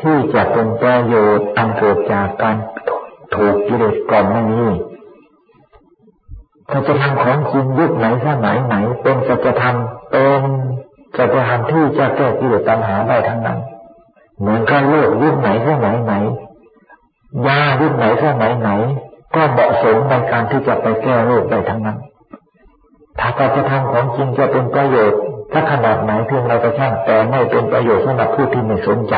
ที่จะเป็นประโยชน์อันเกิดจากการถูกกิเลสกล่อมไม่มีถ้าจะทำของจริงยุคไหนสมัยไหน เป็นสัจธรรมเป็นสัจธรรมที่จะแก้กิเลสตัณหาได้ทั้งนั้น เหมือนกับโลกยุคไหนสมัยไหนยายุคไหนสมัยไหน ก็เหมาะสมในการที่จะไปแก้โลกได้ทั้งนั้น ถ้าการกระทำของจริงจะเป็นประโยชน์ ถ้าขนาดไหนเพียงเราก็ช่างแต่ไม่เป็นประโยชน์สำหรับผู้ที่ไม่สนใจ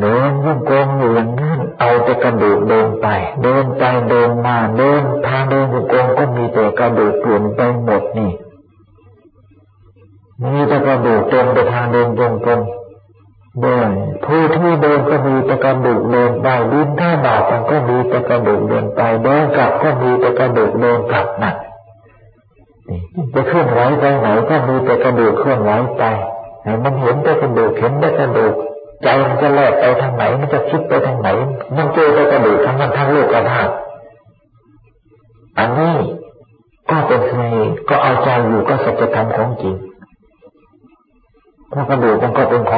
เดินยิ่งโกงอยู่อย่างนั้นเอาแต่กระดูกเดินไป เดินไปเดินมาเดินทางเดินยิ่งโกงก็มีแต่กระดูกเปลี่ยนไปหมดนี่มีแต่กระดูกเต็มไปทางเดินจงกรม เมื่อผู้ที่เดินก็มีตะกระดูกเดินไปดินถ้าบาปมันก็มีตะกระดูกเดินไปเดินกลับก็มีตะกระดูกเดินกลับนั่นจะเคลื่อนไหวไปไหนก็มีตะกระดูกเคลื่อนไหวไปมันเห็นตะกระดูกเห็นตะกระดูกใจมันจะแลกไปทางไหนมันจะคิดไปทางไหน มันเจอแตะกระดูกทั้งนั้นทั้งโลกกระทำอันนี้ก็เป็นสิ่งก็เอาใจอยู่ก็สัจธรรมของจริงตพราะกระดูกมันก็เป็นข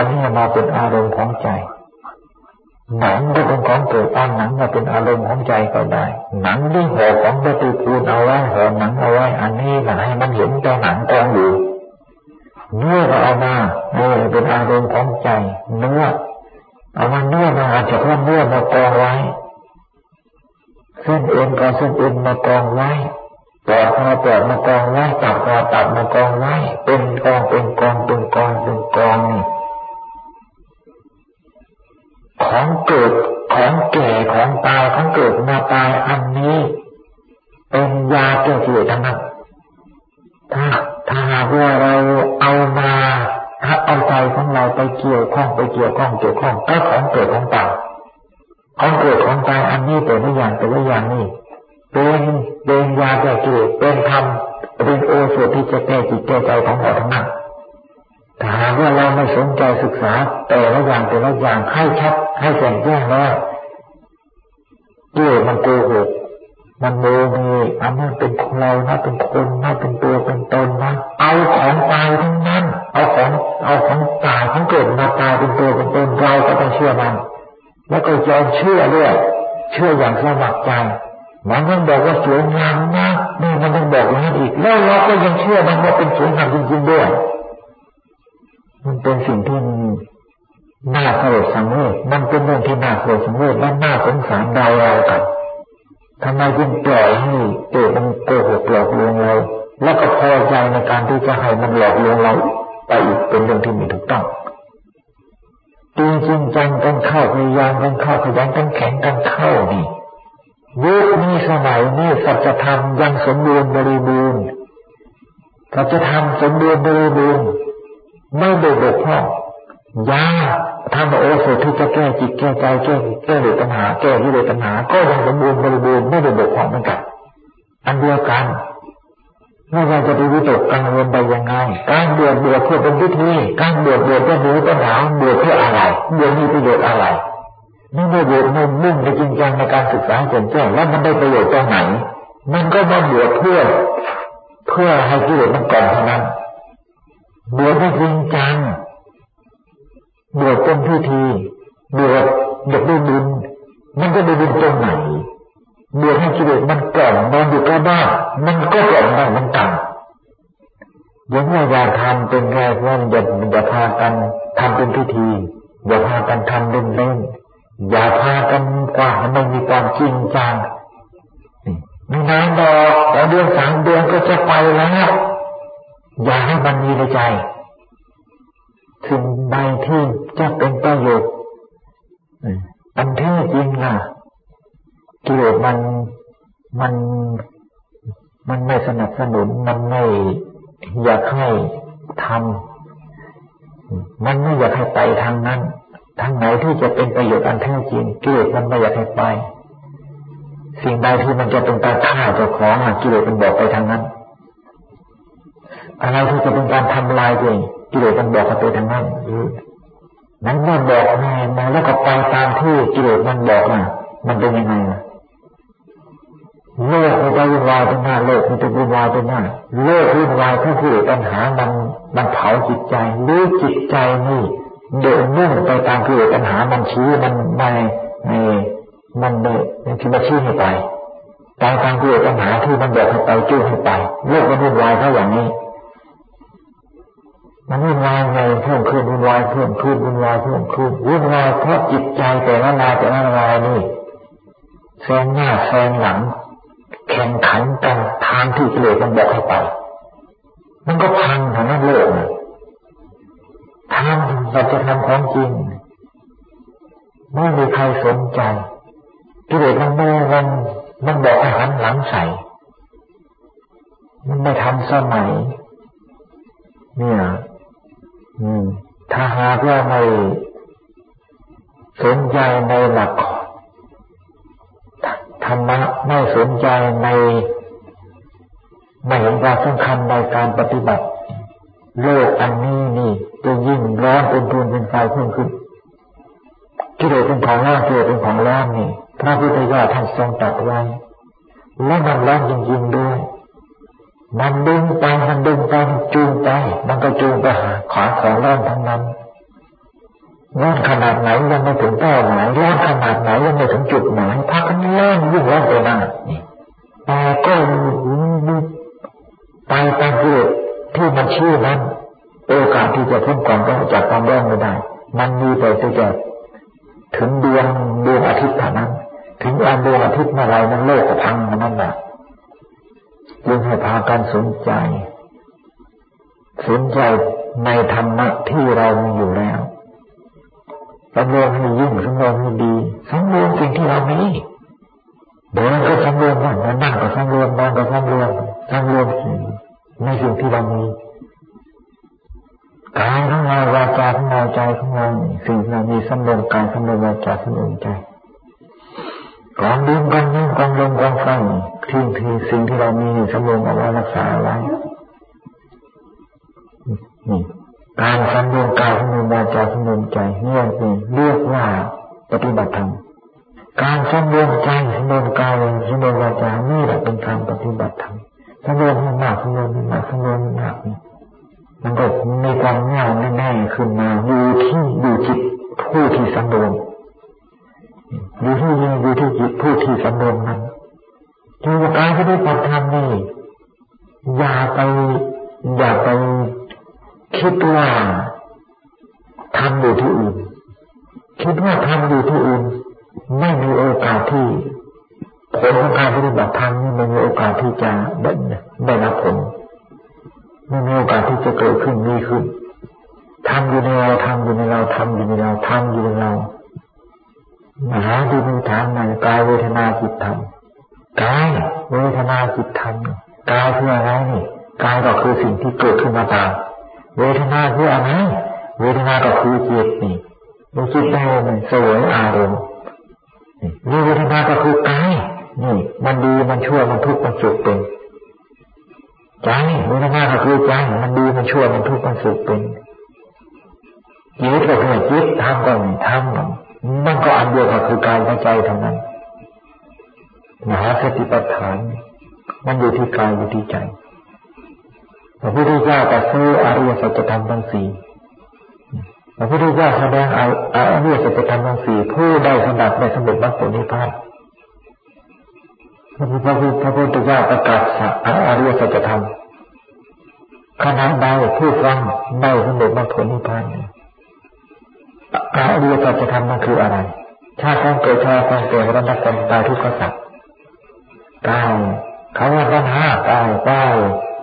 อันนี้มาเป็นอารมณ์ของใจ หนังก็เป็นของเกิดอันหนังมาเป็นอารมณ์ของใจก็ได้ หนังที่ห่อของปฏิปูลเอาไว้ห่อหนังเอาไว้ อันนี้นะให้มันเห็นแต่หนังกองอยู่เนื้อก็เอามาเออเป็นอารมณ์ของใจ เนื้อเอามาเนื้อมาอาจจะเพิ่มเนื้อมากองไว้เส้นเอ็นก็เส้นเอ็นมากองไว้ปอดมาปอดมากองไว้ตับมาตับมากองไว้เป็นกองเป็นกองเป็นกองเป็นกอง ของเกิดของแก่ของตายของเกิดมาตายอันนี้ เป็นยาแก้กิเลสทั้งนั้นถ้าถ้าหากว่าเราเอามาถ้าเอาใจของเราไปเกี่ยวข้องไปเกี่ยวข้องเกี่ยวข้องก็ของเกิดของตายของเกิดของตายอันนี้แต่ละอย่างแต่ละอย่างนี่เป็นเป็นยาแก้กิเลสเป็นธรรมเป็นโอสถที่จะแก้จิตแก้ใจของเราทั้งนั้นถ้าหากว่าเราไม่สนใจศึกษาแต่ละอย่างแต่ละอย่างให้ชัด ให้แจ่มแจ้งแล้วกิเลสมันโกหกมันโมมีอันนั้นเป็นของเรานะเป็นคนนะเป็นตัวเป็นตนนะเอาของตายทั้งนั้น เอาของเอาของตายของเกิดมาตายเป็นตัวเป็นตนเราก็ต้องเชื่อมัน แล้วก็ยอมเชื่อด้วยเชื่ออย่างสมัครใจมันต้องบอกว่าสวยงามนะนี่มันต้องบอกอย่างนี้อีก แล้วเราก็ยังเชื่อมันว่าเป็นสวยงามจริงๆด้วย มันเป็นสิ่งที่ น่าสลดสังเวชมันเป็นเรื่องที่น่าสลดสังเวชและน่าสงสารเราเรากันทำไมจึงปล่อยให้เกิดมันโกหกหลอกลวงเรา แล้วก็พอใจในการที่จะให้มันหลอกลวงเราไปอีกเป็นเรื่องที่ไม่ถูกต้องจริงจริงจังกันเข้าพยายามกันเข้าขยันกันแข็งกันเข้านี่ยุคนี้สมัยนี้สัจธรรมยังสมบูรณ์บริบูรณ์สัจธรรมสมบูรณ์บริบูรณ์ไม่ได้บกพร่องยา ทำโอสถที่จะแก้จิตแก้ใจแก้แก้ปัญหาแก้วิเลปัญหา ก็ยังสมบูรณ์บริบูรณ์ไม่ได้บกพร่องเหมือนกันอันเดียวกันไม่ว่าจะไปวิตกกังวลไปยังไงการบวชบวชเพื่อเป็นพิธีการบวชบวชเพื่อหนีปัญหาบวชเพื่ออะไรบวชมีประโยชน์อะไรไม่ได้บวชไม่มุ่งในจริงจังในการศึกษาจนแจ้งแล้วมันได้ประโยชน์ตรงไหน มันก็มาบวชเพื่อ เพื่อให้กิเลสมันก่อนเท่านั้นบวชไม่จริงจัง บวชเป็นพิธีบวชอยากได้บุญมันก็ได้บุญตรงไหนบวชให้กิเลสมันกล่อนนอนอยู่ก็บ้านมันก็กล่อนได้เหมือนกันอย่างว่าอย่าทำเป็นแรกว่าอย่าอย่าพากันทำเป็นพิธีอย่าพากันทำเล่นๆอย่าพากันกว่ามันมีความจริงจังไม่นานดอกแล้วเดือนสามเดือนก็จะไปแล้วอย่าให้มันมีในใจสิ่งใดที่ จะเป็นประโยชน์อันแท้จริงล่ะกิเลสมันมันมันไม่สนับสนุนมันไม่อยากให้ทำมันไม่อยากให้ไปทางนั้น ทางไหนที่จะเป็นประโยชน์อันแท้จริงกิเลสมันไม่อยากให้ไป สิ่งใดที่มันจะเป็นการฆ่าเจ้าของกิเลสมันบอกไปทางนั้น อะไรที่จะเป็นการทำลายตัวเองกิเลสมันบอกกับตัวทางนั้น นั้นเมื่อบอกมามาแล้วก็ไปตามที่กิเลสมันบอกมามันเป็นยังไงล่ะโลกมันจะวุ่นวายเป็นหน้าโลกมันจะวุ่นวายเป็นหน้าโลกวุ่นวายที่คือปัญหามันมันเผาจิตใจหรือจิตใจนี่เดินนุ่งไปตามคือปัญหามันชี้มันในในมันเดินมันคิดว่าชี้ให้ไปตามทางคือปัญหาที่มันบอกให้ไปจู้ให้ไปโลกมันวุ่นวายเพราะอย่างนี้ มันวุ่นวายไงเพิ่มขึ้นวุ่นวายเพิ่มขึ้นวุ่นวายเพิ่มขึ้นวุ่นวายเพราะจิตใจแต่ละรายแต่ละรายนี่แซงหน้าแซงหลังแข่งขันกันทางที่กิเลสมันบอกให้ไป มันก็พังทางนั้นโลกทางเราจะทำของจริงไม่มีใครสนใจกิเลสมันไม่มันมันบอกให้หันหลังใส่มันไม่ทำสมัย เนี่ย ถ้าหากว่าไม่สนใจในหลักธรรมะไม่สนใจใน ไม่เห็นความสำคัญในการปฏิบัติ โลกอันนี้นี่จะยิ่งร้อนเป็นทุนเป็นไฟเพิ่มขึ้นกิเลสเป็นของร้อนกิเลสเป็นของร้อนนี่พระพุทธเจ้าท่านทรงตรัสไว้และมันร้อนจริงๆด้วย มันดึงไปมันดึงไปจูงไป มันก็จูงไปหาขวาของร้อนทั้งนั้นร้อนขนาดไหนยังไม่ถึงเป้าหมายร้อนขนาดไหนยังไม่ถึงจุดหมายพักกันร้อนยิ่งร้อนไปหน้าแต่ก็ไปตามเกิดที่มันชื่อนั้นโอกาสที่จะพ้นก่อนก็จากความร้อนไม่ได้ มันมีแต่จะถึงดวงดวงอาทิตย์เท่านั้น ถึงอันดวงอาทิตย์เมื่อไรนั้นโลกก็พังมันนั่นแหละ จึงให้พากันสนใจ สนใจในธรรมะที่เรามีอยู่แล้วสำรวมให้ยิ่งสำรวมให้ดีสำรวมสิ่งที่เรามีเดินก็สำรวมนั่งนั่งก็สำรวมนอนก็สำรวมสำรวมในสิ่งที่เรามีกายของเราวาจาของเราใจของเราสิ่งเรามีสำรวมกายสำรวมวาจาสำรวมใจกองดินกองน้ำกองลมกองไฟ ทิ้งทีสิ่งที่เรามีสำรวมเอาไว้รักษาไว้การสำรวมกายสำรวมวาจาสำรวมใจเนี่ยเรียกว่าปฏิบัติธรรมการสำรวมใจสำรวมกายสำรวมวาจานี่แหละเป็นการปฏิบัติธรรมสำรวมห้มากสำรวมห้มากสำรวมห้มากมันก็มีความง่ายแน่ๆขึ้นมาอยู่ที่อยู่จิตผู้ที่สำรวมอยู่ที่ยิงอยู่ที่จิตผู้ที่สำรวมนั้น จึงการที่ได้ปฏิธรรมนี่อย่าไปอย่าไปคิดว่าทำอยู่ที่อื่นคิดว่าทำอยู่ที่อื่นไม่มีโอกาสที่ผลของการปฏิบัติธรรมนี่ไม่มีโอกาสที่จะ สุขเป็นจิตก็คือจิตทำก็ทำมันก็อันเดียวกันคือกายกับใจเท่านั้นมหาสติปัฏฐาน มันอยู่ที่กายอยู่ที่ใจพระพุทธเจ้าตรัสรู้อริยสัจธรรมทั้งสี่พระพุทธเจ้าแสดงอริยสัจธรรมทั้งสี่ผู้ได้สมบัติในสมบัติมรรคผลนิพพานพระพุทธพระพุทธเจ้าประกาศอริยสัจธรรม ขณะใดผู้ฟังได้สมบัติมรรคผลนิพพานอริยสัจธรรมนั่นคืออะไรชาติต้องเกิดชาติต้องเกิดรัตนตายทุกข์ก็สัตว์กายคำว่าปัญหากายกาย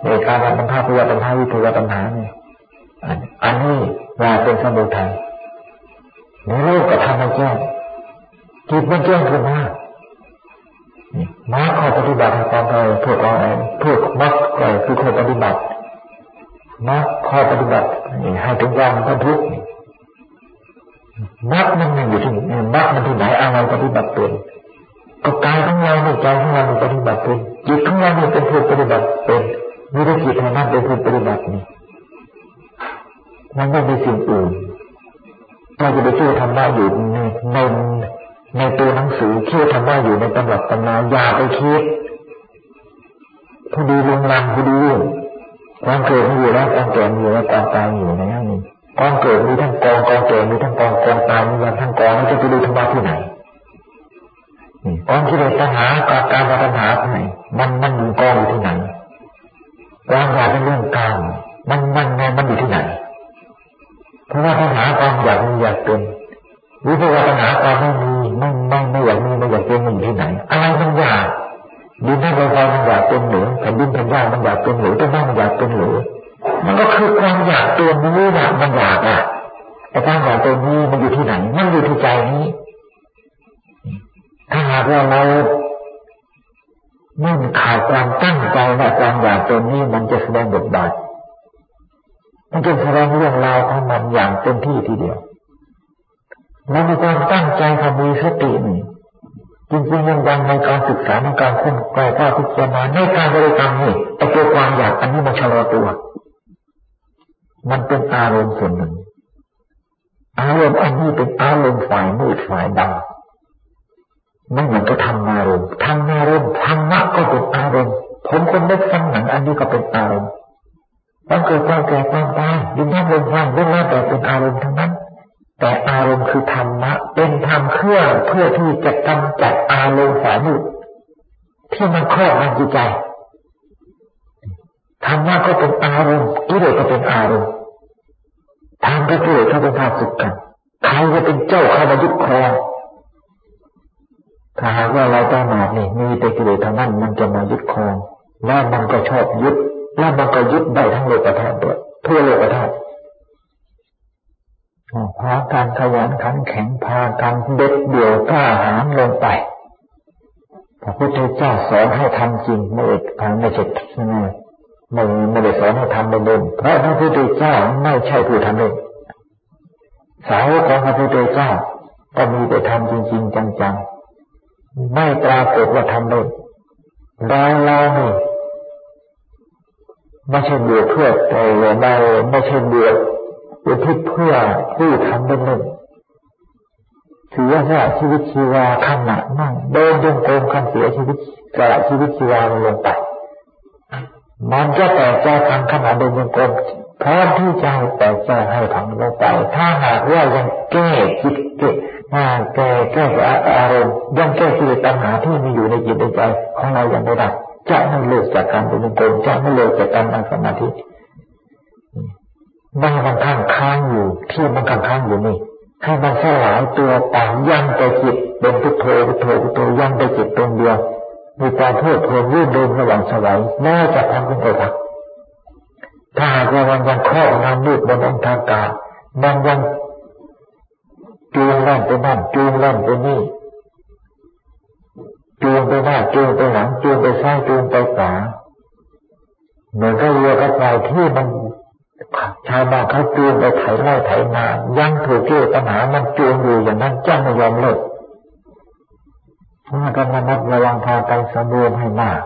ในการปัญหาพิยปัญหาวิทยาปัญหาเนี่ยอันนี้ว่าเป็นสมุทัยในโลกก็ทำให้แจ้งจิตมันแจ้งขึ้นมามาขอปฏิบัติความเราพวกเราพวกมักก็คือข้อปฏิบัติ มักข้อปฏิบัติให้ถึงความบรรทุกมักมันอยู่ที่มักมันที่ไหนอะไรปฏิบัติเป็นก็กายของเราในใจของเราปฏิบัติเป็นจิตของเราเป็นผู้ปฏิบัติเป็นมีแต่จิตเท่านั้นเป็นผู้ปฏิบัตินี่มันไม่มีสิ่งอื่นเราจะไปเชื่อธรรมะอยู่ในในในตัวหนังสือเชื่อธรรมะอยู่ในตำรับตำนานอย่าไปคิดพอดีลงลังพอดี ความเกิดมีอยู่แล้วความแก่มีอยู่แล้วความตายอยู่ในนั้นนี่กองเกิดมีทั้งกองกองเกิดมีทั้งกองกองตายมีทั้งกองแล้วจะไปดูธรรมะที่ไหนกองที่เลสปัญหาการการปัญหาที่ไหนมันมันอยู่กองอยู่ที่ไหนความอยากเป็นเรื่องกลางมันมันไงมันอยู่ที่ไหน เพราะว่าปัญหาความอยากมีอยากเป็นหรือเพราะว่าปัญหาความไม่มีไม่ไม่ไม่อยากมีไม่อยากเป็นมันอยู่ที่ไหน อะไรมันอยาก ดินน้ำลมไฟมันอยากเป็นหรือแผ่นดินแผ่นดินมันอยากเป็นหรือต้นไม้มันอยากเป็นหรือมันก็คือความอยากตัวนี้นะมันอยากอะไอ้ความอยากตัวนี้มันอยู่ที่ไหน มันอยู่ที่ใจนี้ ถ้าหากว่าเราไม่ขาดความตั้งใจและความอยากตัวนี้มันจะแสดงบทบาทมันจะแสดงเรื่องราวของมันอย่างเต็มที่ทีเดียวแล้วมีความตั้งใจทำมีสตินี่ จริงๆยังยังในการศึกษาในการค้นคว้าภาพิจารณาในการบริกรรมนี่ไอ้ตัวความอยากอันนี้มันชะลอตัว มันเป็นอารมณ์ส่วนหนึ่ง อารมณ์อันนี้เป็นอารมณ์ฝ่ายมืดฝ่ายดำไม่เหมือนกับทำอารมณ์ทำรมารมณ์ธรรมะก็เป็นอารมณ์ผมคนเล็กฟังหนังอันนี้ก็เป็นอารมณ์ตั้งเกิดความแก่ความตายดินน้ำลมไฟล้วนแล้วแต่เป็นอารมณ์ทั้งนั้น แต่อารมณ์คือธรรมะ เป็นธรรมเครื่องเพื่อที่จะกำจัดอารมณ์สายมุที่มันครอบงำจิตใจธรรมะก็เป็นอารมณ์กิเลสก็เป็นอารมณ์ธรรมกับกิเลสเขาเป็นภาสุกกันใครจะเป็นเจ้าใคามายึดครองถ้าหากว่าเราตาหมาดนี่มีแต่กิเลสทางนั้นมันจะมายึดครองแล้วมันก็ชอบยึด แล้วมันก็ยึดได้ทั้งโลกธาตุด้วยทั่วโลกธาตุ พาการขยันขันแข็งพาการเด็ดเดี่ยวกล้าหาญลงไปพระพุทธเจ้าสอนให้ทำจริงไม่เอกทางไม่ใช่ไม่ไม่ได้สอนให้ทำเล่นเพราะพระพุทธเจ้าไม่ใช่ผู้ทำเล่นสาวกของพระพุทธเจ้าก็มีแต่ทำจริง ๆ จังๆไม่ปรากฏว่าทำเล่นเราเรานี่ไม่ใช่เบื่อเพื่อแต่เราไม่ใช่เบื่อ อุทิศเพื่อผู้ทำเล่นๆถือว่าชีวิตชีวาขณะนั่งเดินจงกรมคันเสียชีวิตกระชีวิตชีวาลงไปมันจะแต่ใจทำขณะเดินจงกรมพร้อมที่จะให้แต่ใจให้ทำลงไป ถ้าหากว่ายังแก้จิตเก้แก้แก้อารมณ์ยังแก้กิเลสตัณหาที่มีอยู่ในจิตในใจของเราอยังไม่ได้จะไม่เลิกจากการเดินจงกรมจะไม่เลิกจากการนั่งสมาธิ มันมันข้างค้างอยู่ที่มันข้างค้างอยู่นี่ให้มันสลายตัวไปยังไปจิตเป็นพุทโธพุทโธพุทโธยังไปจิตตรงเดียวมีความเพลิดเพลินรื่นเริงระหว่างสวายแม้จะทำเป็นอกหักถ้าหากว่ามันยังครอบงำมืดบนองทางกามันยังจูงล่นไปนั่นจูงล่นไปนี่จูงไปหน้าจูงไปหลังจูงไปซ้ายจูงไปขวาเหมือนกับเรือกระพายที่มัน ชาวบ้านเขาจูงไปไถไร่ไถนายังถูกเกี่ยวปัญหามันจูงอยู่อย่างนั้นจ้าไม่ยอมเลิกถ้ากันระมัดระวังพางไปสำรวมให้มาก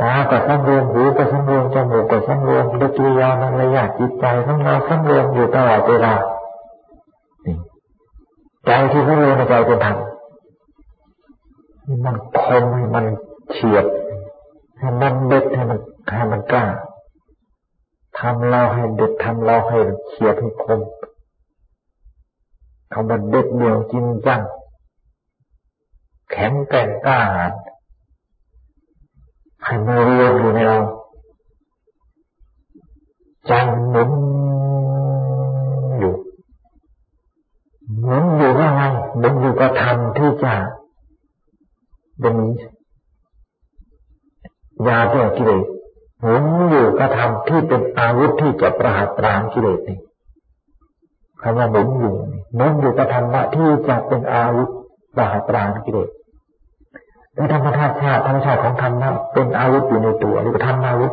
ตาก็สำรวมหูก็สำรวมจมูกก็สำรวมดกิริยามันระยะจิตใจของเราสำรวมอยู่ตลอดเวลาใจที่สำรวมในใจเป็นธรรมมันคมให้มันเฉียบให้มันเด็ดให้มันให้มันกล้า ทำเราให้เด็ดทำเราให้เฉียบให้คมคำว่าเด็ดเดี่ยวจริงจังแข็งแกร่งกล้าหาญให้มารวมอยู่ในเราใจหนุนอยู่หนุนอยู่ว่าไงหนุนอยู่กับธรรมที่จะเป็นยาแก้กิเลส หนุนอยู่กับธรรมที่เป็นอาวุธที่จะประหารปรามกิเลสนี่คำว่าหนุนอยู่หนุนอยู่กับธรรมะที่จะเป็นอาวุธประหารปรามกิเลสและธรรมชาติชาติธรรมชาติของธรรมะเป็นอาวุธอยู่ในตัวนี่ก็ทำอาวุธ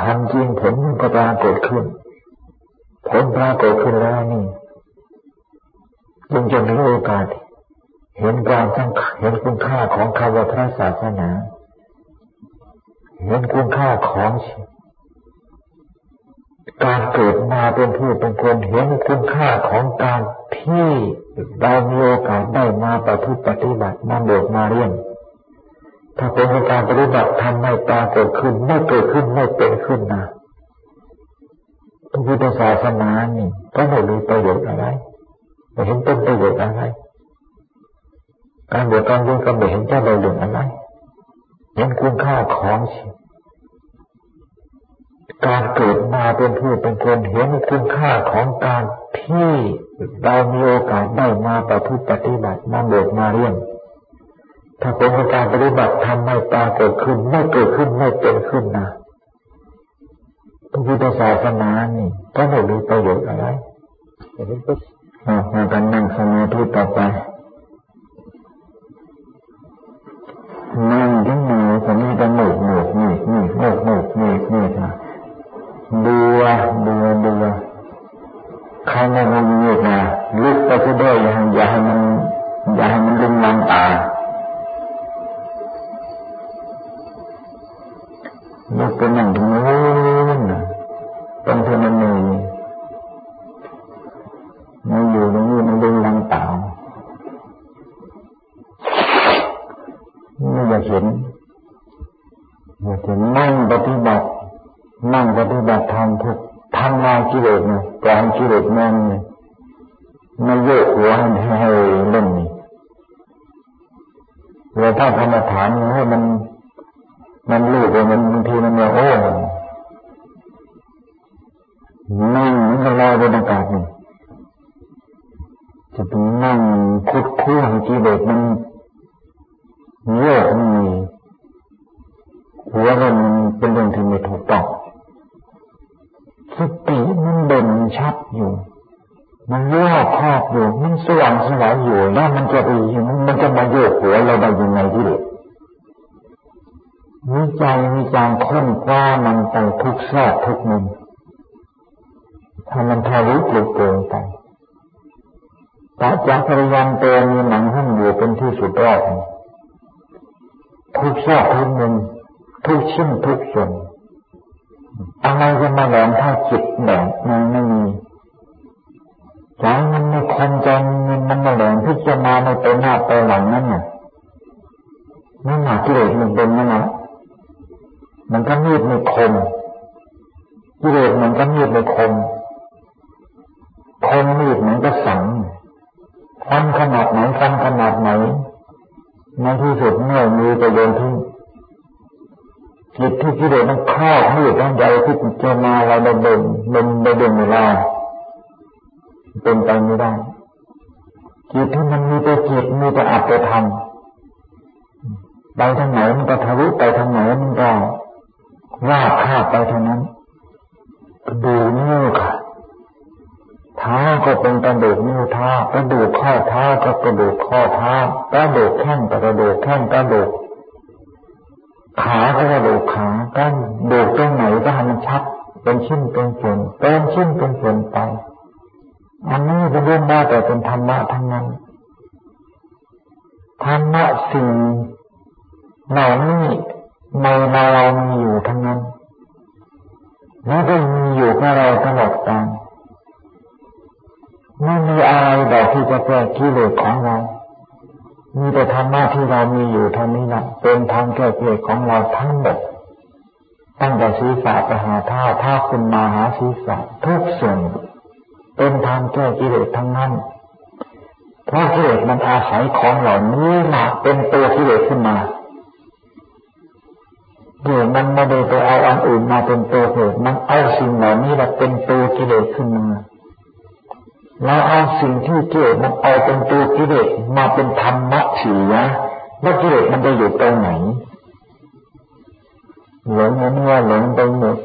ทำจริงผลมันก็ปรากฏขึ้น ผลปรากฏขึ้นแล้วนี่จึงจะมีโอกาส เห็นความทั้งเห็นคุณค่าของคำว่าพระศาสนา เห็นคุณค่าของการเกิดมาเป็นผู้เป็นคนเห็นคุณค่าของการที่เรามีโอกาสได้มาประพฤติปฏิบัติมาบวชมาเรียนถ้าเป็นการปฏิบัติทำไม่ปรากฏขึ้นไม่เกิดขึ้นไม่เป็นขึ้นนะพระพุทธศาสนานี่ก็ไม่มีประโยชน์อะไรไม่เห็นเป็นประโยชน์อะไรการบวชการเรียนก็ไม่เห็นจะประโยชน์อะไร เห็นคุณค่าของการเกิดมาเป็นผู้เป็นคนเห็นคุณค่าของการที่เรามีโอกาสได้มาประพฤติปฏิบัติมาบวชมาเรียนถ้าเป็นการปฏิบัติทำไม่ปรากฏขึ้น ไม่เกิดขึ้นไม่เป็นขึ้นนะพระพุทธศาสนานี่ก็ไม่มีประโยชน์อะไรมากันนั่งสมาธิต่อไปนั่งยังไง ผมมีแต่หนูหนู จิตที่กิเลสมันครอบมืดทั้งใจที่จามาเราในเดินเป็นในเดินเวลาเป็นไปไม่ได้จิตที่มันมีแต่จิตมีแต่อัตแต่ธรรมไปทางไหนมันก็ทะลุไปทางไหนมันก็ว่าข้าไปทางนั้นดูนิ้วค่ะเท้าก็เป็นกระดูกนิ้วเท้ากระดูกข้อเท้าก็กระดูกข้อเท้ากระดูกแข้งก็กระดูกแข้งกระดูก ขาก็กระดูกขาก้นดูกตรงไหนก็ให้มันชัด เป็นชิ้นเป็นส่วนเป็นชิ้นเป็นส่วนไป อันนี้เป็นเรื่องได้แต่เป็นธรรมะทั้งนั้นธรรมะสิ่งเหล่านี้ในเรามีอยู่ทั้งนั้นแล้วก็มีอยู่กับเราตลอดกาลไม่มีอะไรแอกที่จะแก้กิเลสของเรา มีแต่ธรรมะที่เรามีอยู่เท่านี้นะเป็นทางแก้กิเลของเราทั้งหมดตั้งแต่ศีรษะไปหาท้าท้าขึ้นมาหาศีรษะทุกส่วนเป็นทางแก้กิเลสทั้งนั้น เพราะกิเลสมันอาศัยของเหล่านี้มาเป็นตัวกิเลสขึ้นมาเดี๋ยวมันไม่ได้ไปเอาอันอื่นมาเป็นตัวเหตุมันเอาสิ่งเหล่านี้มาเป็นตัวกิเลสขึ้นมา เราเอาสิ่งที่กิเลสมันเอาเป็นตัวกิเลสมาเป็นธรรมะเสียแล้วกิเลสมันจะอยู่ตรงไหนหลงนั้นว่าหลงไปหมด